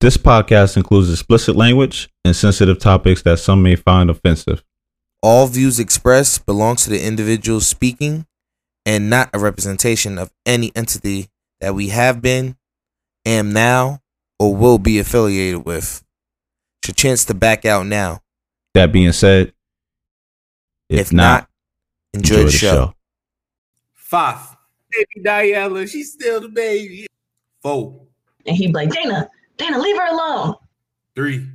This podcast includes explicit language and sensitive topics that some may find offensive. All views expressed belong to the individual speaking and not a representation of any entity that we have been, am now, or will be affiliated with. It's your chance to back out now. That being said, if, If not, enjoy, the, show. Five. Baby Diana, she's still the baby. Four. And he'd be like, Dana, Dana, leave her alone. Three.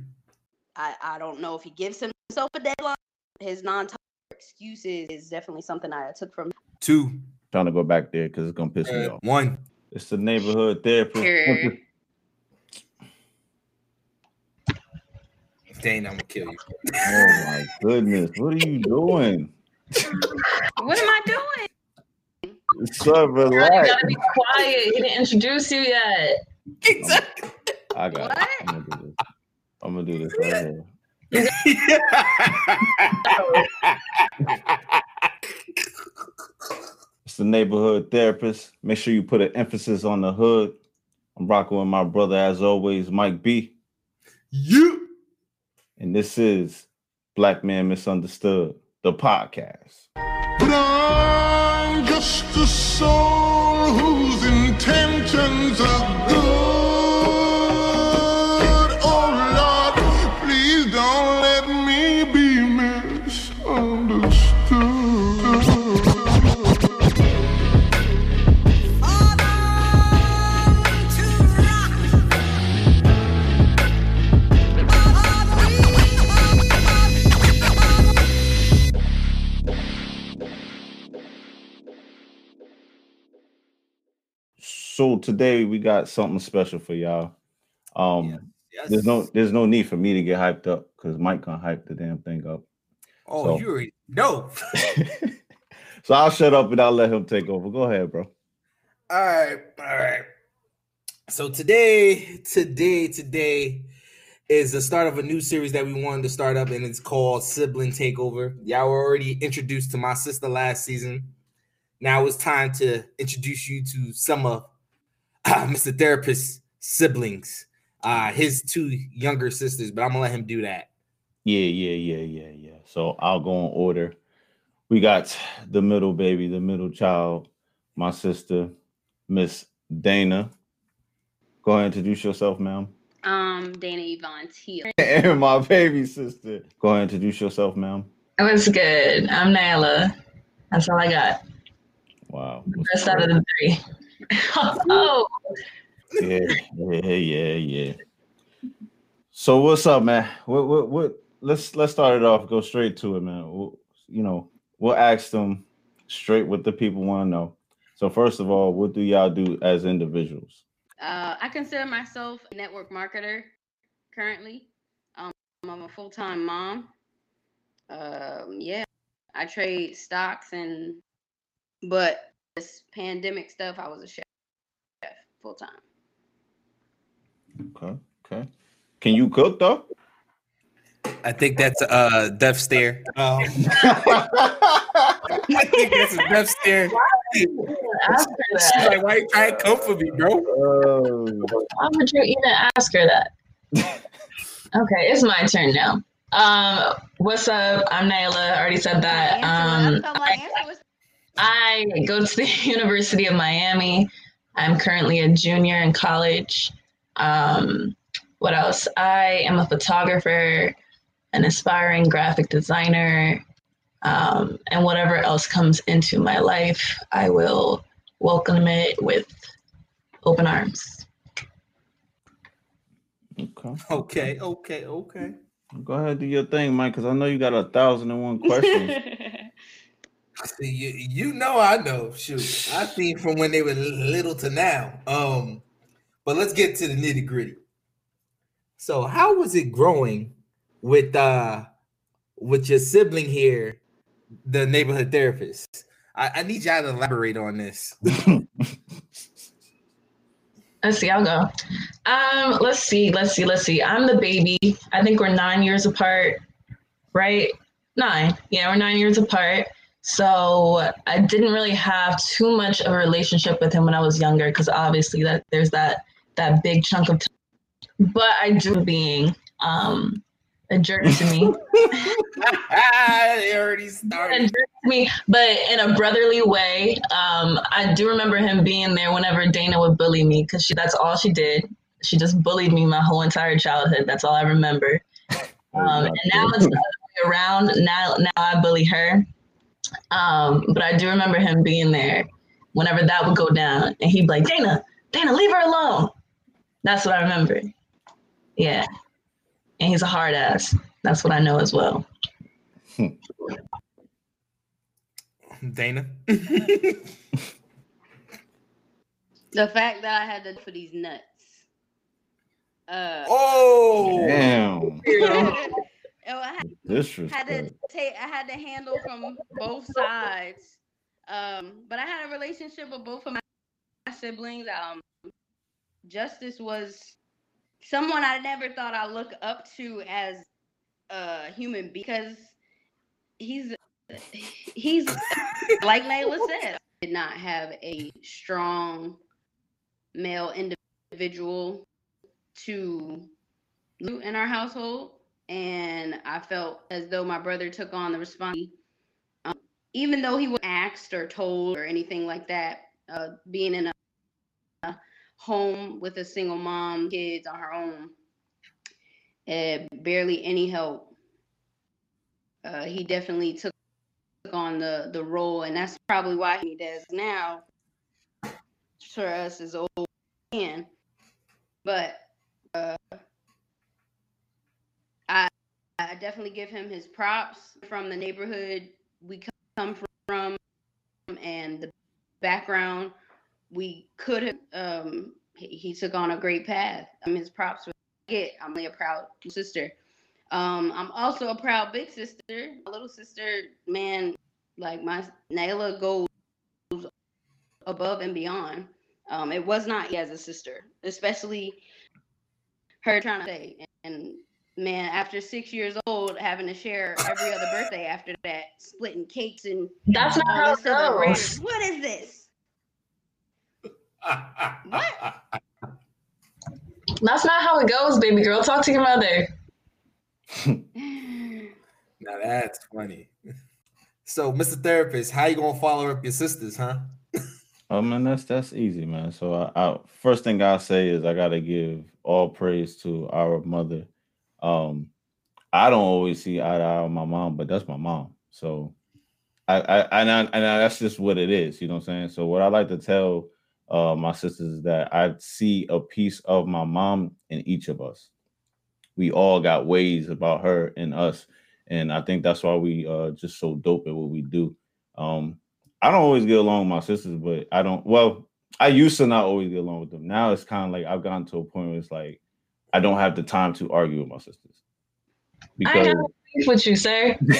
I, I don't know if he gives himself a deadline. His non excuses is definitely something I took from Two. Trying to go back there because it's gonna piss me uh, off. one. It's the neighborhood therapist. Here. Dane, I'm gonna kill you. Oh my goodness, what are you doing? What am I doing? Son, Girl, you gotta be quiet. He didn't introduce you yet. Exactly. I got What? it. I'm gonna do this. I'm gonna do this right here. It's the neighborhood therapist. Make sure you put an emphasis on the hood. I'm rocking with my brother, as always, Mike B. you. And this is Black Man Misunderstood, the podcast. But I'm just a soul whose intentions are good. So today we got something special for y'all. Um, Yes. there's no there's no need for me to get hyped up because Mike can hype the damn thing up. Oh, so- you already know. so I'll shut up and I'll let him take over. Go ahead, bro. All right, all right. So today, today, today is the start of a new series that we wanted to start up, and it's called Sibling Takeover. Y'all were already introduced to my sister last season. Now it's time to introduce you to some of Mr. Therapist's siblings, uh, his two younger sisters. But I'm gonna let him do that. Yeah, yeah, yeah, yeah, yeah. So I'll go in order. We got the middle baby, the middle child, my sister, Miss Dana. Go ahead and introduce yourself, ma'am. Um, Dana Yvonne Teal. And my baby sister. Go ahead and introduce yourself, ma'am. It was good. I'm Nailah. That's all I got. Wow. Best out of the three. oh, yeah, yeah, yeah, yeah. So what's up, man? What, what, what? Let's let's start it off. Go straight to it, man. We'll- you know, we'll ask them straight what the people want to know. So first of all, what do y'all do as individuals? Uh, I consider myself a network marketer currently. Um, I'm a full time mom. Um, yeah, I trade stocks and, but this pandemic stuff, I was a chef, full time. Okay, okay. Can you cook though? I think that's a uh, death stare. Um, I think that's a death stare. ask her She's like, why you trying to come for me, bro? Oh, Why would you even ask her that? Okay, it's my turn now. Um, what's up? I'm Nailah. I already said that. Answer was- Um, I felt my answer was I go to the University of Miami. I'm currently a junior in college. Um, what else? I am a photographer, an aspiring graphic designer, um, and whatever else comes into my life, I will welcome it with open arms. okay. Okay, okay, okay. Go ahead, do your thing, Mike, because I know you got a thousand and one questions. See, you, you know I know. Shoot, I seen from when they were little to now. Um, but let's get to the nitty gritty. So, how was it growing with uh with your sibling here, the neighborhood therapist? I, I need y'all to elaborate on this. Let's see, I'll go. Um, let's see, let's see, let's see. I'm the baby. I think we're nine years apart, right? Nine. Yeah, we're nine years apart. So I didn't really have too much of a relationship with him when I was younger, because obviously that there's that that big chunk of but I do being um, a jerk to me. they already a started. jerk to me, but in a brotherly way. Um, I do remember him being there whenever Dana would bully me because that's all she did. She just bullied me my whole entire childhood. That's all I remember. Um, and now it's the other way around. Now, now I bully her. Um, but I do remember him being there whenever that would go down, and he'd be like, "Dana, Dana, leave her alone." That's what I remember. Yeah, and he's a hard ass. That's what I know as well. Dana. The fact that I had to for these nuts. Uh, oh, Damn. oh, I had, had to take. I had to handle from both sides. Um, but I had a relationship with both of my siblings. Um, Justice was someone I never thought I'd look up to as a human because he's he's like Layla said, did not have a strong male individual to in our household, and I felt as though my brother took on the responsibility, um, even though he was asked or told or anything like that. Uh, being in a, a home with a single mom, kids on her own, uh, barely any help. Uh, he definitely took on the the role, and that's probably why he does now for us as old man. But uh, I definitely give him his props from the neighborhood we come from and the background we could have. Um, he, he took on a great path. I mean, his props for get. I'm really a proud sister. Um, I'm also a proud big sister. My little sister, man, like my Nailah goes above and beyond. Um, it was not as a sister, especially her trying to say. And man, after six years old, having to share every other birthday after that, splitting cakes and That's not all how this it goes. What is this? What? That's not how it goes, baby girl. Talk to your mother. Now that's funny. So, Mr. Therapist, how you gonna follow up your sisters, huh? Oh man, that's that's easy, man. So I, I first thing I'll say is I gotta give all praise to our mother. Um, I don't always see eye to eye with my mom, but that's my mom. So I, I and I, and I, that's just what it is. You know what I'm saying? So what I like to tell uh my sisters is that I see a piece of my mom in each of us. We all got ways about her and us, and I think that's why we uh just so dope at what we do. Um, I don't always get along with my sisters, but I don't. Well, I used to not always get along with them. Now it's kind of like I've gotten to a point where it's like I don't have the time to argue with my sisters I because know beef with you, sir.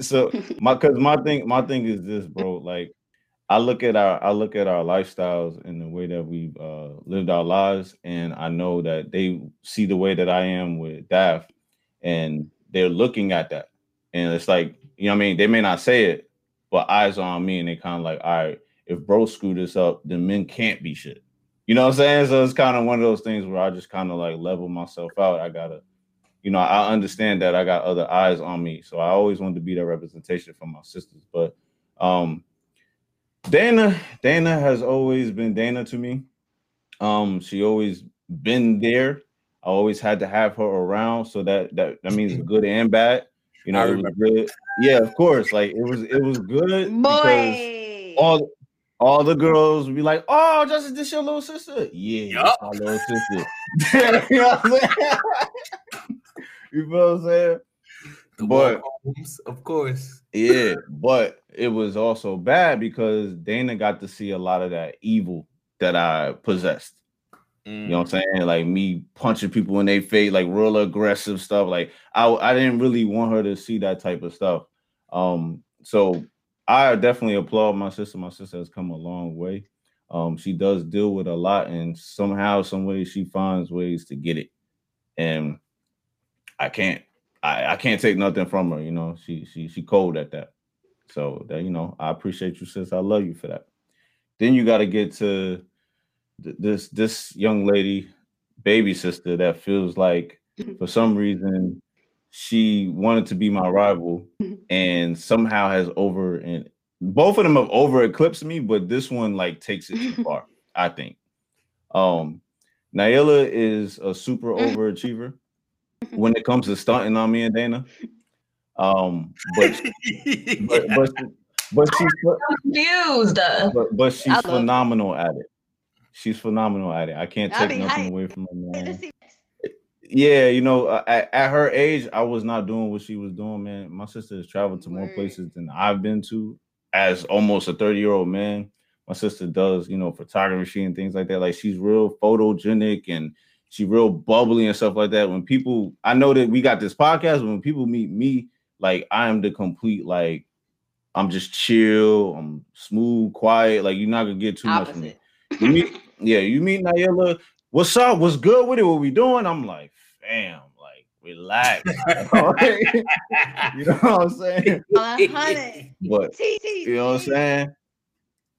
so my because my thing my thing is this, bro. Like I look at our I look at our lifestyles and the way that we've uh, lived our lives, and I know that they see the way that I am with Daph, and they're looking at that, and it's like you know what I mean. They may not say it, but eyes are on me, and they kind of like, all right, if bro screw this up, then men can't be shit. You know what I'm saying? So it's kind of one of those things where I just kind of like level myself out. I gotta you know, I understand that I got other eyes on me. So I always wanted to be that representation for my sisters. But um Dana, Dana has always been Dana to me. Um, she always been there. I always had to have her around. So that that that means good and bad. You know, I it was good. Yeah, of course. Like it was it was good because all all the girls would be like, "Oh, Justin, this your little sister?" Yeah, that's my little sister. you know what I'm saying? you feel what I'm saying? The But- Holmes, of course. Yeah, but it was also bad because Dana got to see a lot of that evil that I possessed. You know what I'm saying? Like me punching people in their face, like real aggressive stuff. Like I, I didn't really want her to see that type of stuff. Um, so I definitely applaud my sister. My sister has come a long way. Um, she does deal with a lot, and somehow, some way, she finds ways to get it. And I can't, I, I can't take nothing from her. You know, she she she cold at that. So that you know, I appreciate you, sis. I love you for that. Then you got to get to th- this this young lady, baby sister, that feels like for some reason she wanted to be my rival and somehow has over and both of them have over eclipsed me, but this one like takes it too far, I think. Um Nailah is a super overachiever when it comes to stunting on me and Dana. Um, but but but, but she's I'm confused. but, but she's I phenomenal at it. She's phenomenal at it. I can't take nothing hype. away from her, man. Yeah, you know, uh, at, at her age, I was not doing what she was doing, man. My sister has traveled to more places than I've been to as almost a 30 year old man. My sister does, you know, photography and things like that. Like she's real photogenic and she real bubbly and stuff like that. When people, I know that we got this podcast, when people meet me, like I am the complete, like, I'm just chill, I'm smooth, quiet. Like you're not gonna get too much from me. You meet, yeah, you meet Nayela. What's up? What's good with it? What we doing? I'm like, fam, like relax. you know what I'm saying? But T, T, you know what I'm saying?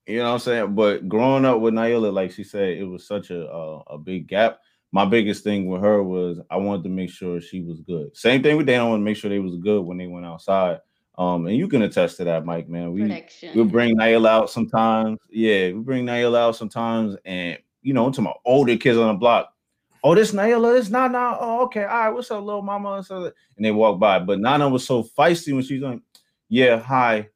You know what I'm saying? But growing up with Nailah, like she said, it was such a a, a big gap. My biggest thing with her was I wanted to make sure she was good. Same thing with Dana. I want to make sure they was good when they went outside. Um, and you can attest to that, Mike. Man, we Protection. We'll bring Nail out sometimes. Yeah, we bring Nail out sometimes, and you know, to my older kids on the block. Oh, this Nailah, this not now. Oh, okay. All right, what's up, little mama? And they walk by. But Nana was so feisty when she's like, Yeah, hi.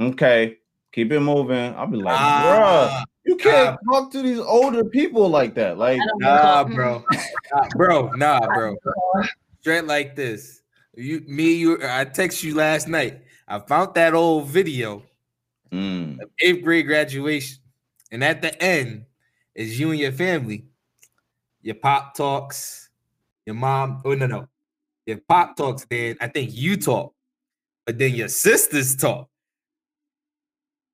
Okay, keep it moving. I'll be like, Ah, bruh, you can't talk to these older people like that. Like, Nah, bro. Nah, bro, nah, bro. Straight like this. You, me, you. I text you last night. I found that old video mm, of eighth grade graduation, and at the end is you and your family. Your pop talks, your mom. Oh no, no, your pop talks. Then I think you talk, but then your sisters talk.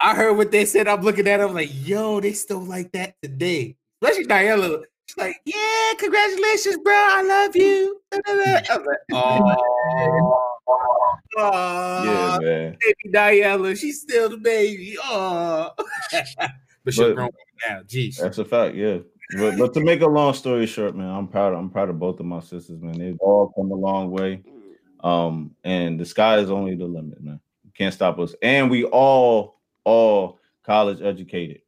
I heard what they said. I'm looking at them like, yo, they still like that today. Especially Diana. She's like, yeah, congratulations, bro. I love you. I was like, oh, yeah, man. baby Diana. She's still the baby. Oh, but she's grown now. Jeez. That's a fact, yeah. But, but to make a long story short, man, I'm proud. I'm proud of both of my sisters, man. They've all come a long way. Um, and the sky is only the limit, man. You can't stop us. And we all, all college educated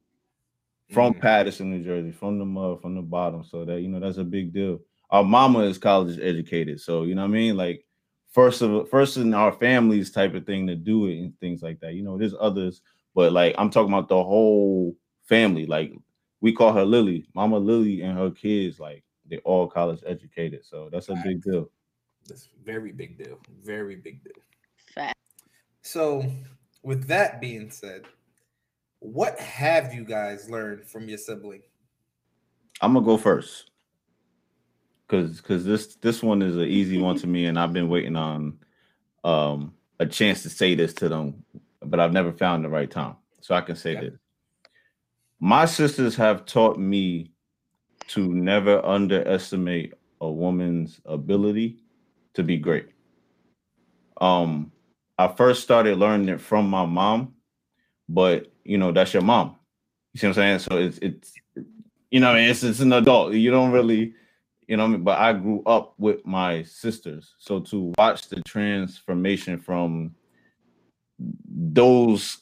from Mhm. Paterson, New Jersey, from the mud, from the bottom. So that you know, that's a big deal. Our mama is college educated, so you know what I mean. Like first of first in our families type of thing to do it and things like that. You know, there's others, but like I'm talking about the whole family. Like we call her Lily, Mama Lily, and her kids. Like they're all college educated, so that's a big deal. That's very big deal. Very big deal. Fact. So, with that being said, what have you guys learned from your sibling? I'm gonna go first because because this this one is an easy one to me, and I've been waiting on um a chance to say this to them, but I've never found the right time, so I can say Okay. this. My sisters have taught me to never underestimate a woman's ability to be great. Um, I first started learning it from my mom, but you know that's your mom. You see what I'm saying? So it's it's you know, it's it's an adult. You don't really, you know, I mean? but I grew up with my sisters, so to watch the transformation from those,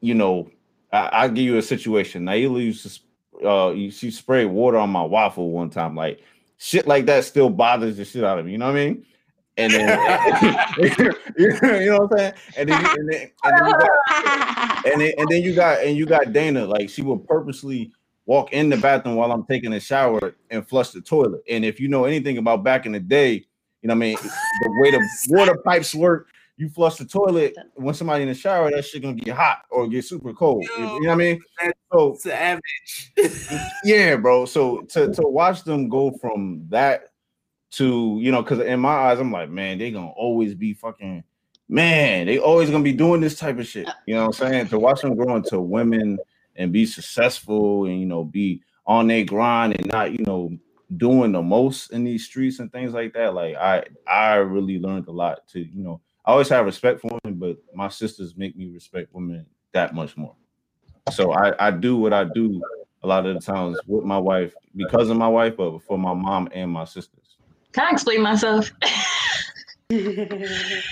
you know, I, I'll give you a situation. Nailah used to, uh, she sprayed water on my waffle one time, like shit like that still bothers the shit out of me. You know what I mean? And then, you know what I'm saying? And then, and then, and then you got, and then, and then you got and you got Dana like she will purposely walk in the bathroom while I'm taking a shower and flush the toilet. And if you know anything about back in the day, you know what I mean, the way the water pipes work, you flush the toilet when somebody in the shower, that shit gonna get hot or get super cold. You know what I mean? So Savage. yeah, bro. So to to watch them go from that to you know, because in my eyes, I'm like, man, they gonna always be fucking man. They always gonna be doing this type of shit. Uh, you know what I'm saying? To watch them grow into women and be successful and you know be on their grind and not you know doing the most in these streets and things like that. Like I I really learned a lot to you know. I always have respect for women, but my sisters make me respect women that much more. So I, I do what I do a lot of the times with my wife because of my wife, but for my mom and my sisters. Can I explain myself? explain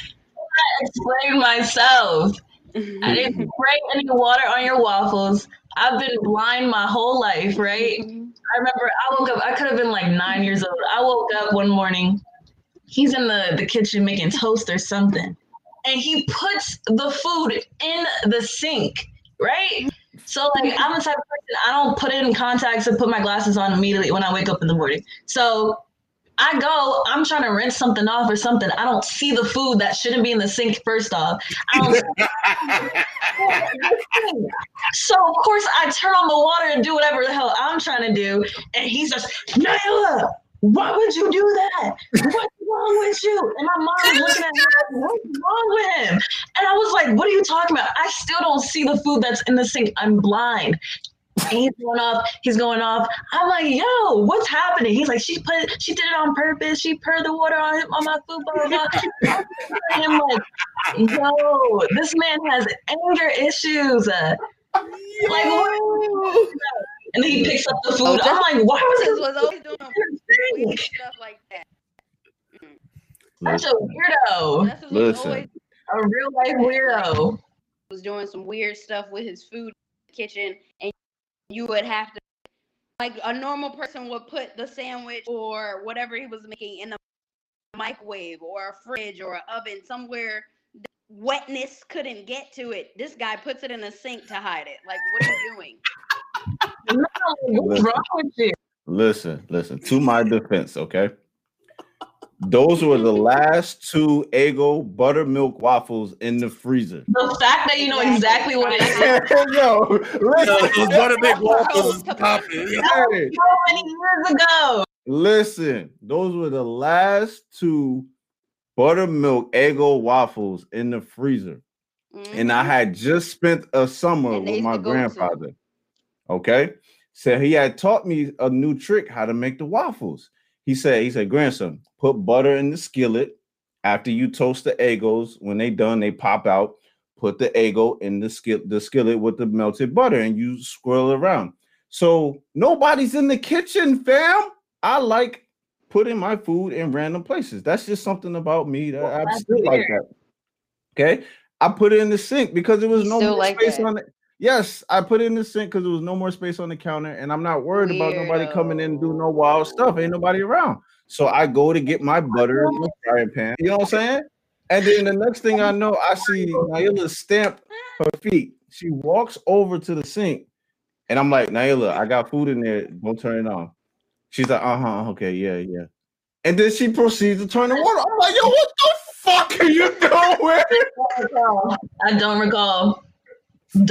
myself. I didn't spray any water on your waffles. I've been blind my whole life, right? Mm-hmm. I remember I woke up, I could have been like nine years old. I woke up one morning, he's in the, the kitchen making toast or something, and he puts the food in the sink, right? So like I'm the type of person I don't put it in contacts and put my glasses on immediately when I wake up in the morning. So I go, I'm trying to rinse something off or something. I don't see the food that shouldn't be in the sink first off. So of course I turn on the water and do whatever the hell I'm trying to do. And he's just, Nailah, why would you do that? What's wrong with you? And my mom is looking at me, like, what's wrong with him? And I was like, what are you talking about? I still don't see the food that's in the sink. I'm blind. And he's going off, he's going off. I'm like, yo, what's happening? He's like, she put she did it on purpose. She poured the water on him on my food, blah, blah, blah. And I'm like, yo, this man has anger issues. Uh, like, what? And then he picks up the food. I'm like, why was Justice it was always doing weird stuff like that. Such a weirdo? Justice Listen. A real life weirdo. was doing some weird stuff with his food in the kitchen, and you would have to, like a normal person would put the sandwich or whatever he was making in a microwave or a fridge or an oven somewhere that wetness couldn't get to it. This guy puts it in a sink to hide it. Like, what are you doing? No, what's wrong with you? Listen, listen. To my defense, okay. Those were the last two Eggo buttermilk waffles in the freezer. The fact that you know exactly what it is Yo, Yo, those buttermilk waffles is popping. So many years ago. listen, those were the last two buttermilk Eggo waffles in the freezer. And I Mhm. had just spent a summer with my to go to- grandfather. Okay. So he had taught me a new trick how to make the waffles. He said, he said, grandson, put butter in the skillet. After you toast the Eggos, when they done, they pop out. Put the Eggo in the skillet, the skillet with the melted butter, and you swirl it around. So nobody's in the kitchen, fam. I like putting my food in random places. That's just something about me that Well, I'm still like that. Okay. I put it in the sink because there was no space that? on it. Yes, I put it in the sink because there was no more space on the counter, and I'm not worried about nobody coming in and do no wild stuff. Ain't nobody around. So I go to get my butter in the frying pan. You know what I'm saying? And then the next thing I know, I see Nailah stamp her feet. She walks over to the sink, and I'm like, Nailah, I got food in there. Don't turn it on. She's like, uh huh, okay, yeah, yeah. And then she proceeds to turn the water. I'm like, yo, what the fuck are you doing? I don't recall. Don't recall. Who put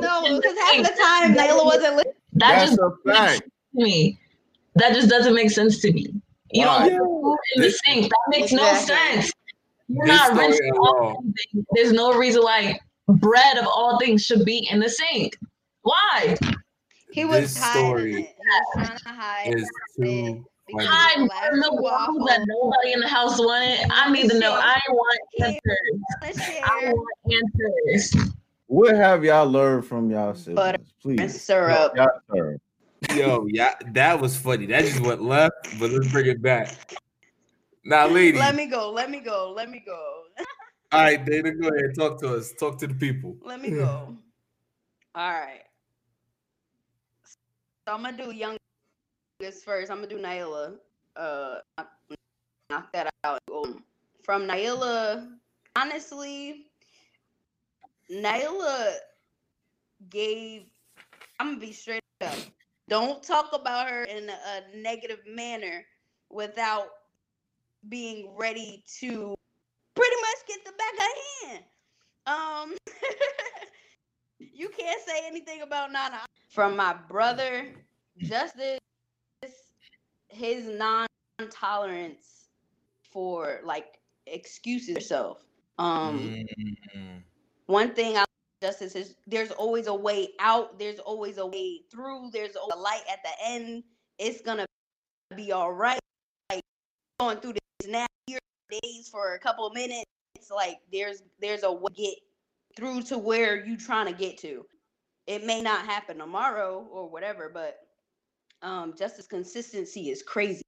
No, because half the time Nailah wasn't listening. that That's just a fact. me. That just doesn't make sense to me. You Why? don't put in the sink. That makes no Exactly. sense. You're This not rinsing off anything. There's no reason why bread of all things should be in the sink. Why? He was This hiding story it. He was trying to hide Is too because funny. Hide the last buttermilk two waffles waffles. that nobody in the house wanted. I need to know. I want answers. I want answers. What have y'all learned from y'all siblings? Butter Please. and syrup. Y'all syrup. Yo, yeah, that was funny. That just went left, but let's bring it back. Now, lady. Let me go. Let me go. Let me go. All right, Dana, go ahead. Talk to us. Talk to the people. Let me go. All right. So I'm gonna do youngest first. I'm gonna do Nailah. Uh, knock- that out. From Nailah, honestly, Nailah gave. I'm gonna be straight up. Don't talk about her in a, a negative manner without being ready to pretty much get the back of hand. Um, you can't say anything about Nana. From my brother, Justice, his non-tolerance for like excuses herself. Um, Mm. one thing I justice is there's always a way out. There's always a way through. There's a light at the end. It's gonna be all right. Like going through this now here days for a couple of minutes. It's like there's there's a way to get through to where you trying to get to. it may not happen tomorrow or whatever, but um, just his consistency is crazy.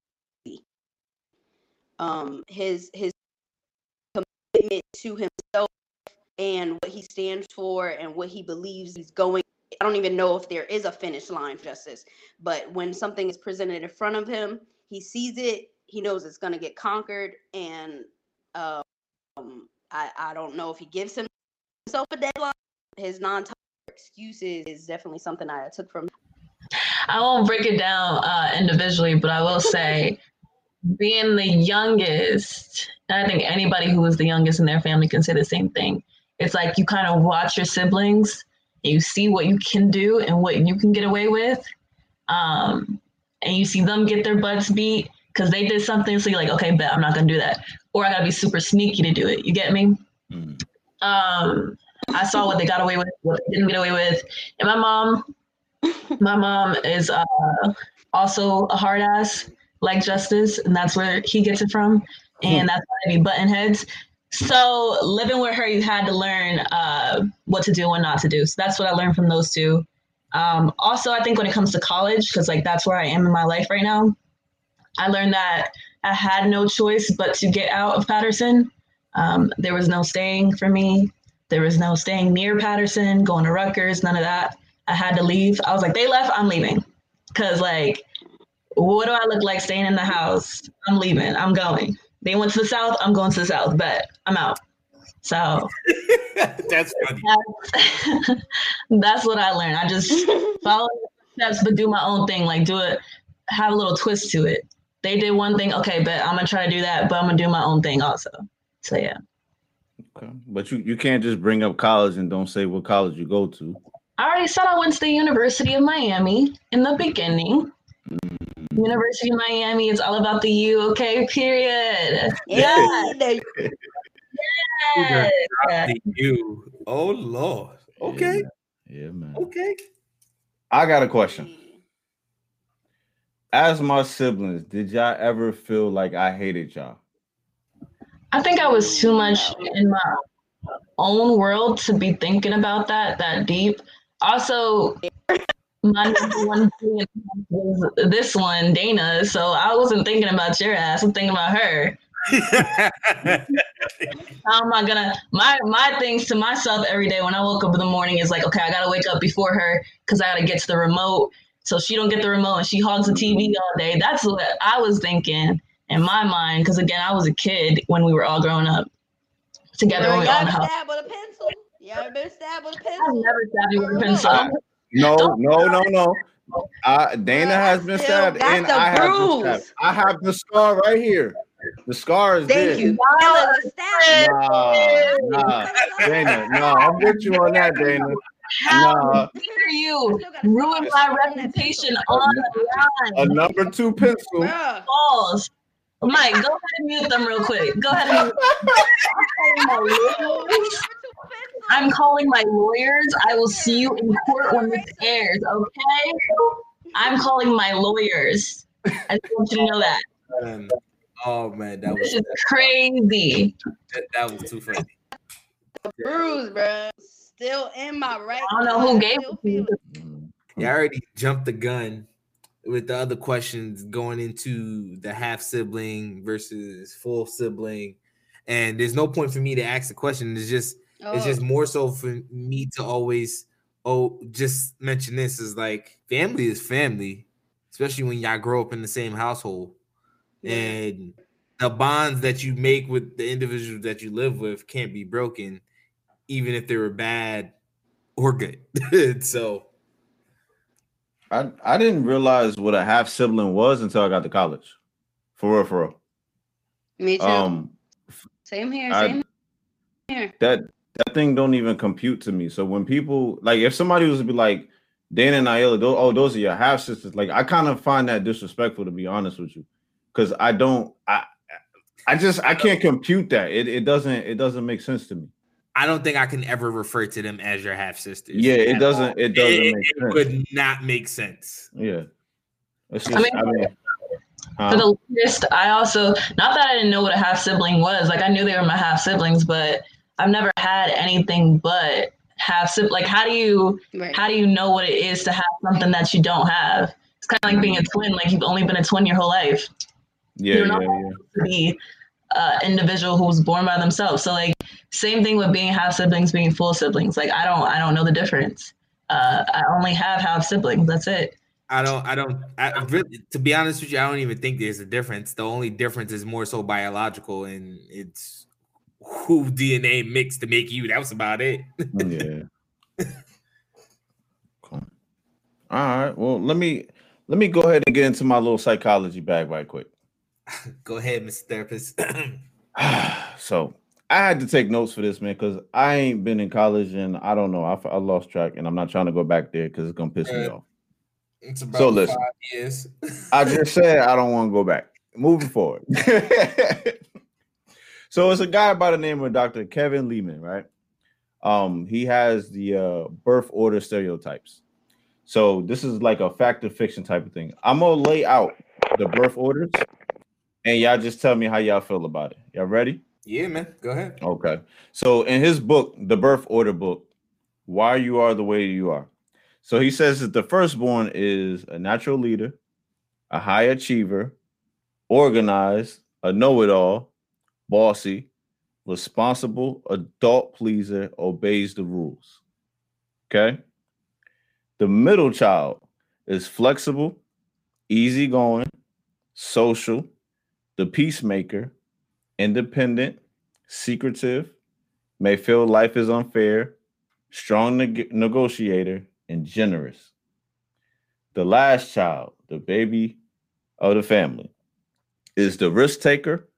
Um, his his commitment to himself and what he stands for and what he believes he's going. I don't even know if there is a finish line justice, but when something is presented in front of him, he sees it. He knows it's going to get conquered, and um, I I don't know if he gives himself a deadline. His non excuses is definitely something I took from. I won't break it down uh, individually, but I will say, being the youngest, I think anybody who was the youngest in their family can say the same thing. It's like you kind of watch your siblings, and you see what you can do and what you can get away with, um, and you see them get their butts beat because they did something. So you're like, okay, bet I'm not gonna do that, or I gotta be super sneaky to do it. You get me? Mm. Um, I saw what they got away with, what they didn't get away with, and my mom my mom is uh, also a hard ass like Justice, and that's where he gets it from, and that's why they be button heads. So living with her, you had to learn uh, what to do and not to do. So that's what I learned from those two. Um, also, I think when it comes to college, because like that's where I am in my life right now, I learned that I had no choice but to get out of Paterson. Um, there was no staying for me. There was no staying near Paterson, going to Rutgers, none of that. I had to leave. I was like, they left, I'm leaving. Cause like, what do I look like staying in the house? I'm leaving. I'm going. They went to the south. I'm going to the south. But I'm out. So That's funny. that's, that's what I learned. I just follow steps, but do my own thing. Like do it, have a little twist to it. They did one thing. Okay, but I'm gonna try to do that, but I'm gonna do my own thing also. So yeah. Okay. But you, you can't just bring up college and don't say what college you go to. I already said I went to the University of Miami in the beginning. University of Miami is all about the U, okay? Period. Yeah. they- Yes. The you. Oh Lord. Okay. Yeah, man. Okay. I got a question. As my siblings, did y'all ever feel like I hated y'all? I think I was too much in my own world to be thinking about that that deep. Also, my number one thing was this one, Dana. So I wasn't thinking about your ass. I'm thinking about her. How am I gonna my my things to myself every day when I woke up in the morning is like, okay, I gotta wake up before her because I gotta get to the remote. So she don't get the remote and she hogs the TV all day. That's what I was thinking in my mind. Because again, I was a kid when we were all growing up together when Y'all we were all in ever the house. Stabbed with a? Y'all ever been stabbed with a I've never stabbed with a pencil. Uh, I- No, no, no, no. I, Dana has been stabbed, and I have been stabbed. I have the scar right here. The scar is Thank there. you. That was a stab. Nah, nah, Dana, no, I'm with you on that, Dana. How Nah, dare you ruin my reputation on the a number two pencil. Bruh. Balls. Mike, go ahead and mute them real quick. Go ahead and mute I'm calling my lawyers. I will see you in court when this airs, okay? I'm calling my lawyers. I just want you to know that. Um, oh man, that This was is crazy. that, that was too funny. bruise, bruh. Still in my right. I don't know who gave it to you. feel. Yeah, I already jumped the gun with the other questions going into the half sibling versus full sibling. And there's no point for me to ask the question. It's just it's Oh, just more so for me to always oh just mention this is like family is family, especially when y'all grow up in the same household. Yeah. And the bonds that you make with the individuals that you live with can't be broken, even if they were bad or good. so I I didn't realize what a half sibling was until I got to college. For real, for real. Me too. Um, same here. I- Same here. that that thing don't even compute to me. So when people like, if somebody was to be like, Dana and Ayla, tho- oh, those are your half sisters. Like, I kind of find that disrespectful to be honest with you, because I don't, I, I just, I can't compute that. It, it doesn't, it doesn't make sense to me. I don't think I can ever refer to them as your half sisters. Yeah, it doesn't, all. it doesn't It, make it sense. would not make sense. Yeah, it's I mean, I mean, For the longest, I also not that I didn't know what a half sibling was. Like I knew they were my half siblings, but I've never had anything but have sib- like how do you Right. how do you know what it is to have something that you don't have? It's kind of like being a twin. Like you've only been a twin your whole life. Yeah, You're yeah, not- yeah. To be an individual who was born by themselves. So like same thing with being half siblings, being full siblings. Like I don't I don't know the difference. Uh, I only have half siblings. That's it. I don't. I don't. I really, to be honest with you, I don't even think there's a difference. The only difference is more so biological, and it's who DNA mixed to make you. That was about it. Oh, yeah. Cool. All right. Well, let me let me go ahead and get into my little psychology bag right quick. Go ahead, Mr. Therapist. so I had to take notes for this, man, because I ain't been in college and I don't know. I, I lost track, and I'm not trying to go back there because it's gonna piss me uh, off. it's about So listen. five years. I just said I don't want to go back. Moving forward. so it's a guy by the name of Dr. Kevin Leman, right? Um, he has the uh, birth order stereotypes. So this is like a fact or fiction type of thing. I'm gonna lay out the birth orders, and y'all just tell me how y'all feel about it. Y'all ready? yeah, man. Go ahead. Okay. So in his book, the birth order book, why you are the way you are. So he says that the firstborn is a natural leader, a high achiever, organized, a know-it-all, bossy, responsible, adult pleaser, obeys the rules. Okay. The middle child is flexible, easygoing, social, the peacemaker, independent, secretive, may feel life is unfair, strong neg- negotiator, and generous. The last child, the baby of the family, is the risk taker,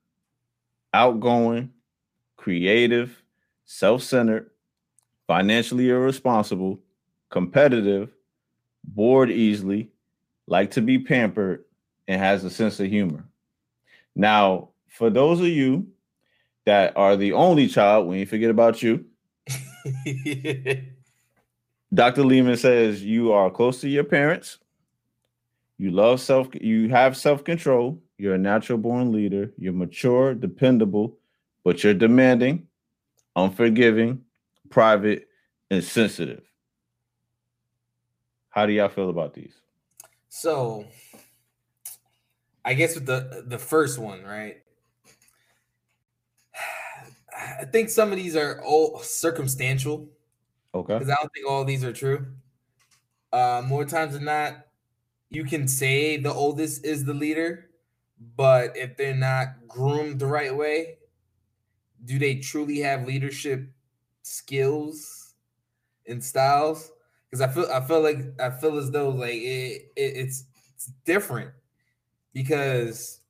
outgoing, creative, self centered, financially irresponsible, competitive, bored easily, like to be pampered, and has a sense of humor. Now, for those of you that are the only child, we ain't forget about you. Dr. Leman says you are close to your parents. You love self, you have self-control. You're a natural born leader. You're mature, dependable, but you're demanding, unforgiving, private, and sensitive. How do y'all feel about these? So, I guess with the the first one, right? I think some of these are all circumstantial Okay. because I don't think all these are true. Uh, more times than not, you can say the oldest is the leader, but if they're not groomed the right way, do they truly have leadership skills and styles? Because I feel I feel like I feel as though like it, it it's, it's different because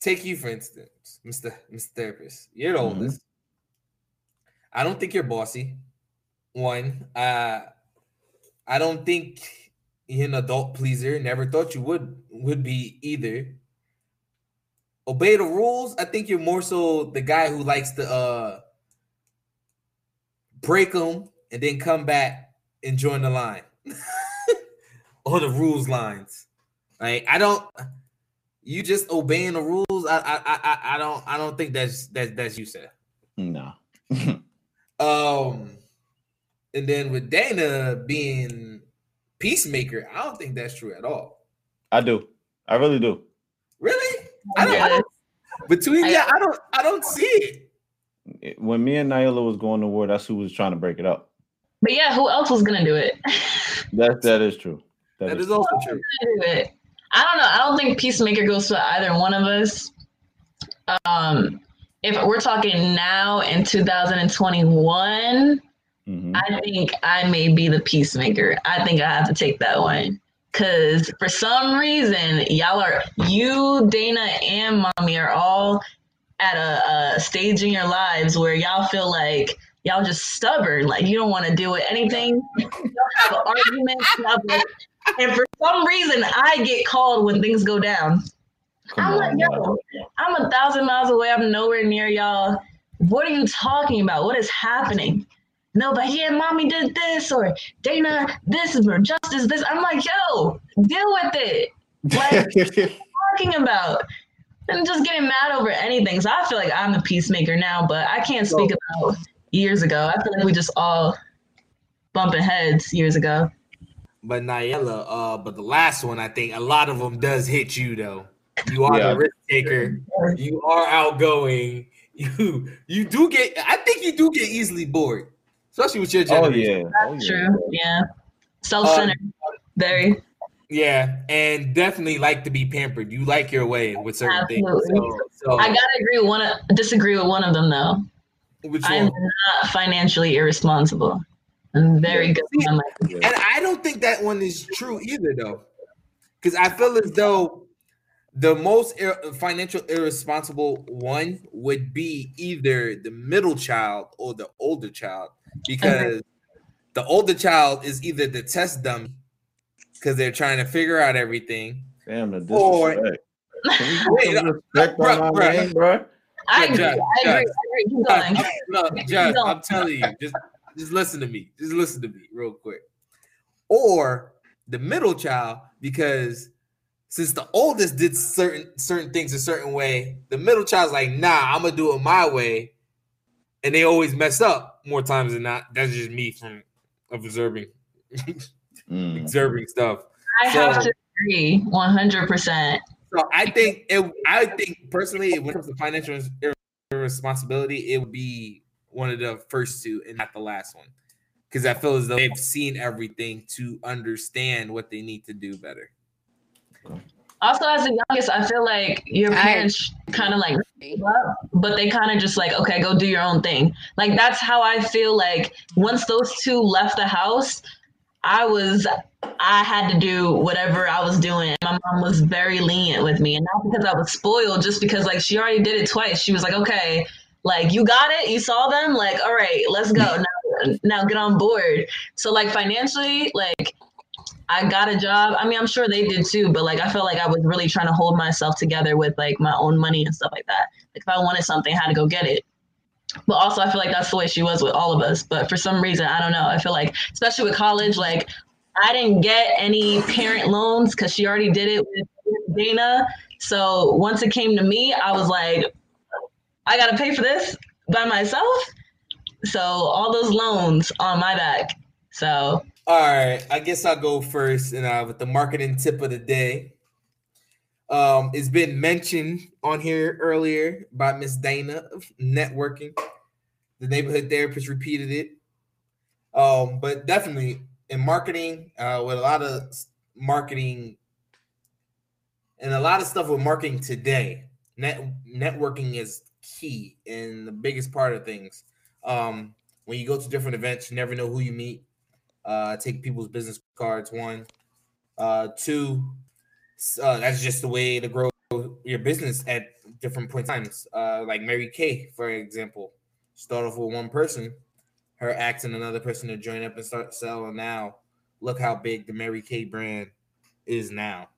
take you for instance, Mr. Mr. Therapist, you're the Mhm. oldest. I don't think you're bossy. One, uh, I don't think you're an adult pleaser. Never thought you would would be either. Obey the rules. I think you're more so the guy who likes to uh break them and then come back and join the line or the rules lines. Like I don't. You just obeying the rules. I I I I- I don't I don't think that's that's that's you said. No. Um, and then with Dana being peacemaker, I don't think that's true at all. I do. I really do. Really? I don't. I don't between yeah, I don't. I don't see it. It- When me and Naila was going to war, that's who was trying to break it up. But yeah, who else was gonna do it? That that is true. That is is also true. do it. I don't know. I don't think Peacemaker goes to either one of us. Um, if we're talking now in 2021, Mhm. I think I may be the Peacemaker. I think I have to take that one. Cause for some reason, y'all are you, Dana, and mommy are all at a, a stage in your lives where y'all feel like y'all just stubborn, like you don't want to deal with anything. You don't have arguments, nothing. And for some reason, I get called when things go down. Come I'm on, like, man. yo, I'm a thousand miles away. I'm nowhere near y'all. What are you talking about? What is happening? No, but yeah, mommy did this, or Dana, this is justice. This. I'm like, yo, deal with it. Like, what are you talking about? And just getting mad over anything. So I feel like I'm the peacemaker now, but I can't speak about years ago. I feel like we just all bumping heads years ago. But Nyella, uh, but the last one, I think a lot of them does hit you though. You are Yeah. the risk taker. You are outgoing. You you do get. I think you do get easily bored, especially with your Oh generation. yeah. Oh, yeah. True. Yeah. Self-centered. Um, very. Yeah, and definitely like to be pampered. You like your way with certain Absolutely. things. So, I gotta agree with one. Of, disagree with one of them though. which I'm one? not financially irresponsible. I'm very good. with my money. And I don't think that one is true either, though, because I feel as though the most ir- financial irresponsible one would be either the middle child or the older child, because the older child is either the test dummy because they're trying to figure out everything. Damn the Or- disrespect. Can we Wait, get some no, respect bruh, on my bruh. name, bro? I agree. Judge, I agree. I agree. Keep going. I'm, look, Judge, Don't. I'm telling you, just just listen to me. Just listen to me real quick. Or the middle child, because since the oldest did certain certain things a certain way, the middle child's like, nah, I'm gonna do it my way. And they always mess up more times than not. That's just me from observing Mm. observing stuff. I have to agree 100%. So I think it. I think personally, when it comes to financial ir- irresponsibility, it would be one of the first two and not the last one, because I feel as though they've seen everything to understand what they need to do better. Also, as the youngest, I feel like your parents kind of like but they kind of just like, okay, go do your own thing. Like that's how I feel like once those two left the house, I was I had to do whatever I was doing. My mom was very lenient with me, and not because I was spoiled, just because like she already did it twice. She was like, okay, like you got it, you saw them, like all right, let's go now. Now get on board. So like financially, like I got a job. I mean, I'm sure they did too, but like I felt like I was really trying to hold myself together with like my own money and stuff like that. Like if I wanted something, I had to go get it. But also, I feel like that's the way she was with all of us. But for some reason, I don't know. I feel like, especially with college, like I didn't get any parent loans because she already did it with Dana. So once it came to me, I was like, I got to pay for this by myself. So all those loans on my back. So All right, I guess I'll go first, and uh, with the marketing tip of the day. Um, it's been mentioned on here earlier by Miss Dana of networking. The neighborhood therapist repeated it. Um, but definitely in marketing, uh, with a lot of marketing and a lot of stuff with marketing today, net networking is key and the biggest part of things. Um, when you go to different events, you never know who you meet uh, take people's business cards. One, uh, two, uh, that's just the way to grow your business at different point times. Uh, like Mary Kay, for example, start off with one person, her asking another person to join up and start selling. Now, look how big the Mary Kay brand is now.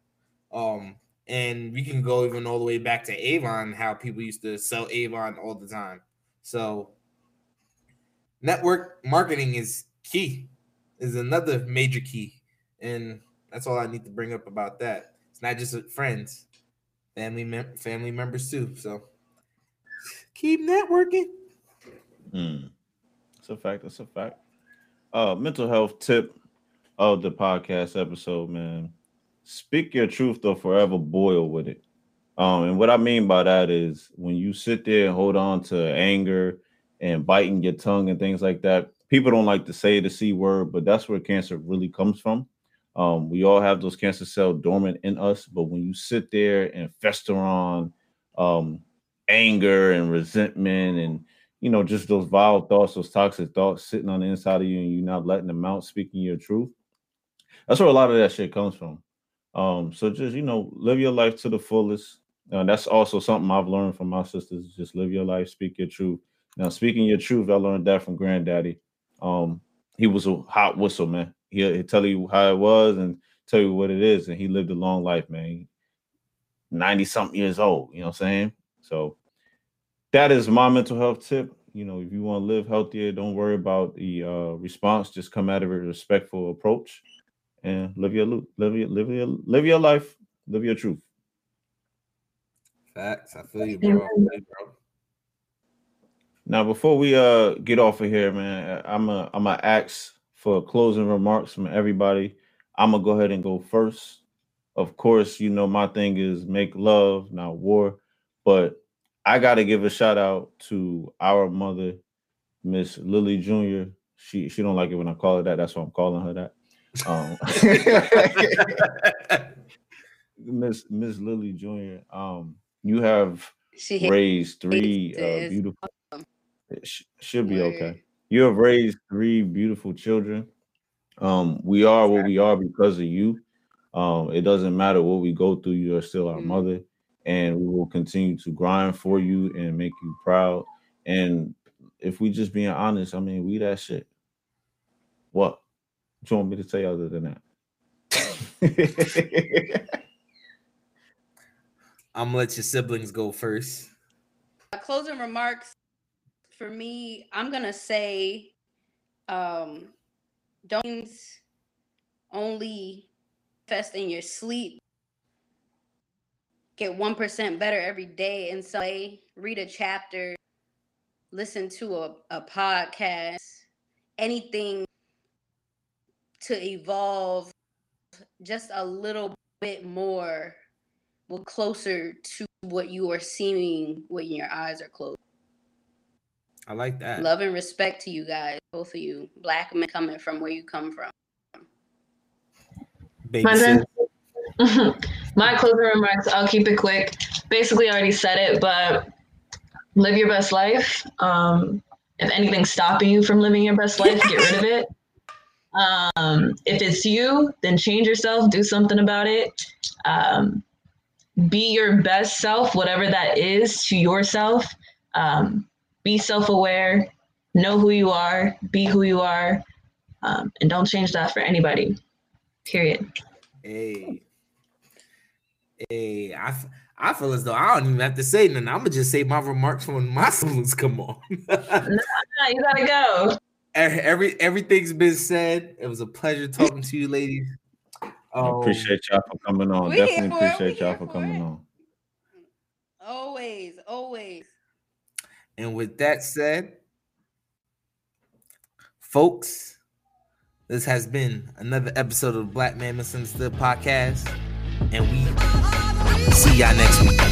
Um, and we can go even all the way back to Avon, how people used to sell Avon all the time. So, network marketing is key is another major key. And that's all I need to bring up about that. It's not just friends, family mem- family members too. So keep networking. Mm. It's a fact. It's a fact. Uh, mental health tip of the podcast episode, man. Speak your truth though, forever boil with it. Um, and what I mean by that is when you sit there and hold on to anger and biting your tongue and things like that, people don't like to say the C word, but that's where cancer really comes from. Um, we all have those cancer cells dormant in us, but when you sit there and fester on um, anger and resentment and you know, just those vile thoughts, those toxic thoughts sitting on the inside of you and you're not letting them out, speaking your truth. That's where a lot of that shit comes from. Um, so just you know, live your life to the fullest. Uh, that's also something I've learned from my sisters. Just live your life, speak your truth. Now, speaking your truth, I learned that from granddaddy. Um, he was a hot whistle, man. He'll, he'll tell you how it was and tell you what it is, and he lived a long life, man. 90 something years old, you know what I'm saying? So that is my mental health tip. You know, if you want to live healthier, don't worry about the uh, response. Just come out of a respectful approach and live your lo- live your live your live your life, live your truth. Facts. I feel you, bro. I feel you, bro. Now, before we uh get off of here, man, I'm a I'm a ask for closing remarks from everybody. I'm gonna go ahead and go first. Of course, you know my thing is make love, not war. But I gotta give a shout out to our mother, Miss Lily Jr. She she don't like it when I call her that. That's why I'm calling her that. Um, Miss Miss Lily Jr. Um, you have She raised three uh, beautiful. It sh- should be Word. okay. You have raised three beautiful children. Um, we are what we are because of you. Um, it doesn't matter what we go through. You are still our Mhm. mother, and we will continue to grind for you and make you proud. And if we just being honest, I mean, we that shit. What? What you want me to say other than that? I'm gonna let your siblings go first. Uh, closing remarks for me i'm gonna say um don't only invest in your sleep. Get 1% better every day some way read a chapter listen to a, a podcast anything to evolve just a little bit more closer to what you are seeing when your eyes are closed I like that. love and respect to you guys, both of you, black men coming from where you come from. Baby My My closing remarks, I'll keep it quick. Basically, I already said it, but live your best life. Um, if anything's stopping you from living your best life, get rid of it. Um, if it's you, then change yourself, do something about it. Um, be your best self, whatever that is to yourself. Um, be self aware, know who you are, be who you are, um, and don't change that for anybody. Period. Hey, hey, I, f- I feel as though I don't even have to say nothing. I'm gonna just say my remarks when my siblings come on. Nah, you gotta go. Every everything's been said. It was a pleasure talking to you, ladies. I Um, appreciate y'all for coming on. We here Definitely for appreciate y'all for for coming it. on. Always, always. And with that said, folks, this has been another episode of Black Man Misunderstood podcast, and we see y'all next week.